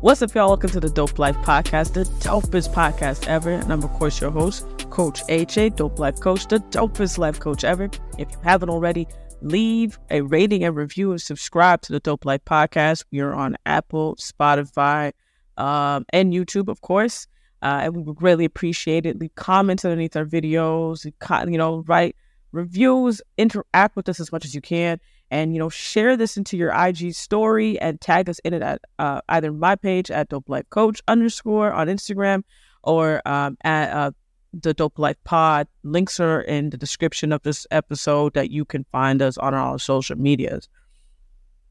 What's up, y'all? Welcome to the Dope Life Podcast, the dopest podcast ever. And I'm, of course, your host, Coach AJ, Dope Life Coach, the dopest life coach ever. If you haven't already, leave a rating and review and subscribe to the Dope Life Podcast. We are on Apple, Spotify, um, and YouTube, of course. Uh, and we would really appreciate it. Leave comments underneath our videos, you know, write reviews, interact with us as much as you can and you know share this into your IG story and tag us in it at uh, either my page at Dope Life Coach underscore on Instagram or um, at uh, the Dope Life Pod. Links are in the description of this episode that you can find us on our social medias.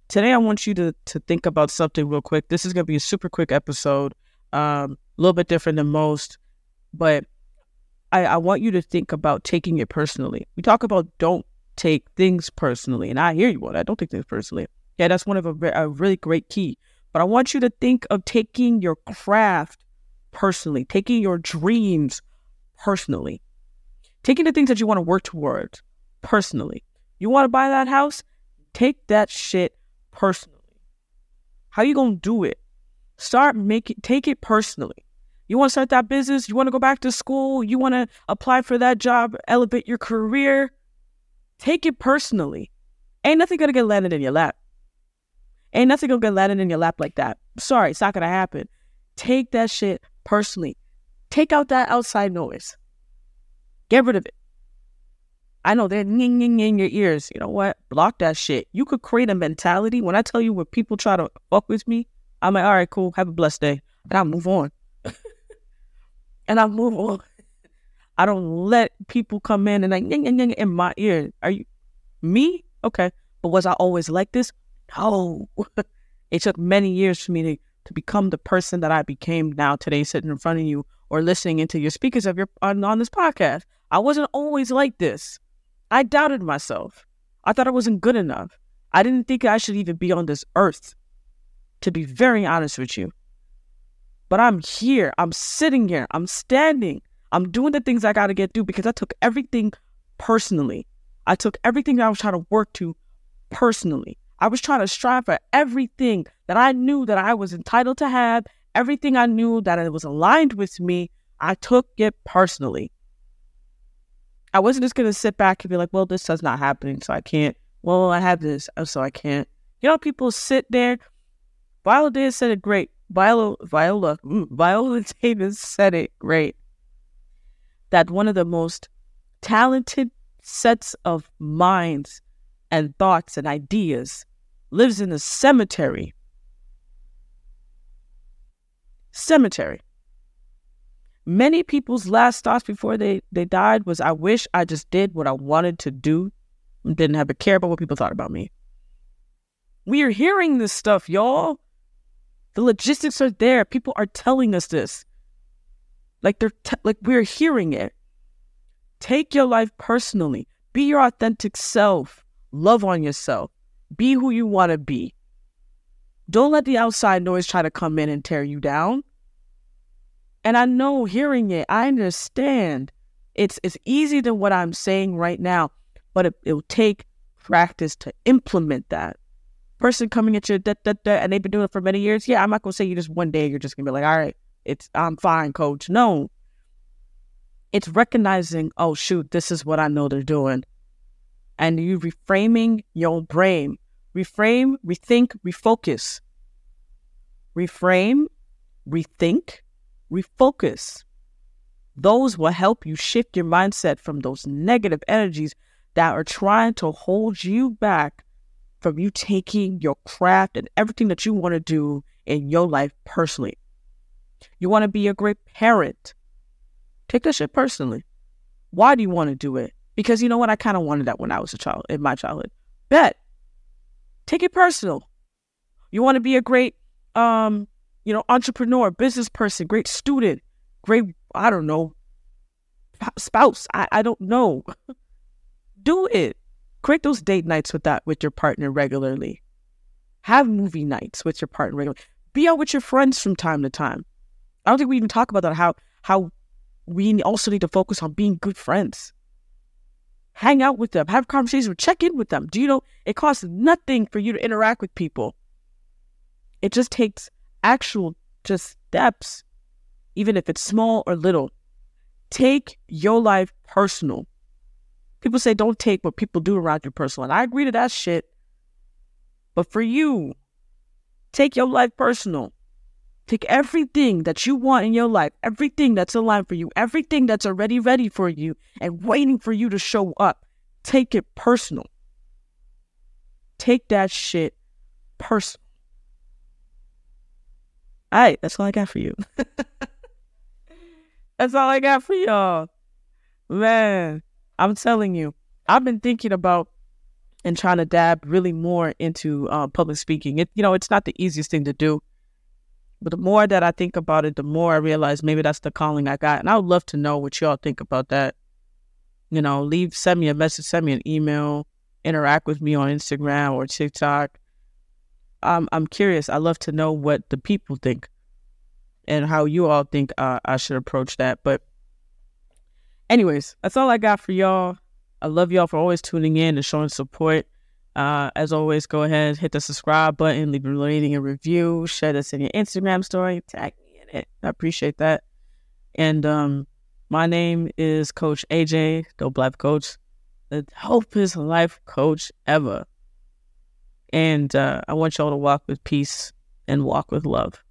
Today, I want you to to think about something real quick. This is going to be a super quick episode, um, a little bit different than most, but I, I want you to think about taking it personally. We talk about don't take things personally. And I hear you on that. Don't take things personally. Yeah, that's one of a, a really great key. But I want you to think of taking your craft personally, taking your dreams personally, taking the things that you want to work towards personally. You want to buy that house? Take that shit personally. How you gonna do it? Start making take it personally. You want to start that business? You want to go back to school? You want to apply for that job, elevate your career? Take it personally. Ain't nothing gonna get landed in your lap. Ain't nothing gonna get landed in your lap like that. Sorry, it's not gonna happen. Take that shit personally. Take out that outside noise. Get rid of it. I know they're ning in your ears. You know what? Block that shit. You could create a mentality. When I tell you when people try to fuck with me, I'm like, all right, cool. Have a blessed day. And I move on. and I move on. I don't let people come in and like ying, ying, ying, in my ear. Are you me? Okay. But was I always like this? No. it took many years for me to, to become the person that I became now today, sitting in front of you or listening into your speakers of your on, on this podcast. I wasn't always like this. I doubted myself. I thought I wasn't good enough. I didn't think I should even be on this earth, to be very honest with you. But I'm here. I'm sitting here. I'm standing. I'm doing the things I got to get through because I took everything personally. I took everything I was trying to work to personally. I was trying to strive for everything that I knew that I was entitled to have, everything I knew that it was aligned with me. I took it personally. I wasn't just going to sit back and be like, well, this is not happening, so I can't. Well, I have this, oh, so I can't. You know, people sit there. Viola Davis said it great. Viola, Viola, mm, Viola Davis said it great that one of the most talented sets of minds and thoughts and ideas lives in the cemetery. Cemetery. Many people's last thoughts before they, they died was, I wish I just did what I wanted to do and didn't have to care about what people thought about me. We are hearing this stuff, y'all. The logistics are there. People are telling us this. Like they're te- like we're hearing it. Take your life personally. Be your authentic self. Love on yourself. Be who you want to be. Don't let the outside noise try to come in and tear you down. And I know hearing it, I understand. It's it's easy than what I'm saying right now, but it, it'll take practice to implement that. Person coming at you, da, da, da, and they've been doing it for many years. Yeah, I'm not gonna say you just one day you're just gonna be like, all right, it's I'm fine, coach. No. It's recognizing, oh shoot, this is what I know they're doing. And you reframing your brain. Reframe, rethink, refocus. Reframe, rethink, refocus. Those will help you shift your mindset from those negative energies that are trying to hold you back from you taking your craft and everything that you want to do in your life personally. You want to be a great parent. Take that shit personally. Why do you want to do it? Because you know what? I kind of wanted that when I was a child, in my childhood. Bet. Take it personal. You want to be a great, um, you know, entrepreneur, business person, great student, great, I don't know, spouse. I, I don't know. do it. Create those date nights with that with your partner regularly. Have movie nights with your partner regularly. Be out with your friends from time to time. I don't think we even talk about that. How how we also need to focus on being good friends. Hang out with them, have conversations, check in with them. Do you know it costs nothing for you to interact with people? It just takes actual just steps, even if it's small or little. Take your life personal. People say don't take what people do around you personal. And I agree to that shit. But for you, take your life personal. Take everything that you want in your life, everything that's aligned for you, everything that's already ready for you and waiting for you to show up. Take it personal. Take that shit personal. All right, that's all I got for you. that's all I got for y'all. Man, I'm telling you, I've been thinking about and trying to dab really more into uh, public speaking. It, you know, it's not the easiest thing to do, but the more that I think about it, the more I realize maybe that's the calling I got. And I would love to know what y'all think about that. You know, leave, send me a message, send me an email, interact with me on Instagram or TikTok. I'm I'm curious. I love to know what the people think and how you all think uh, I should approach that. But, anyways, that's all I got for y'all. I love y'all for always tuning in and showing support. Uh, as always, go ahead, hit the subscribe button, leave a rating and review, share this in your Instagram story, tag me in it. I appreciate that. And um, my name is Coach AJ, Dope Life Coach, the dopest life coach ever. And uh, I want y'all to walk with peace and walk with love.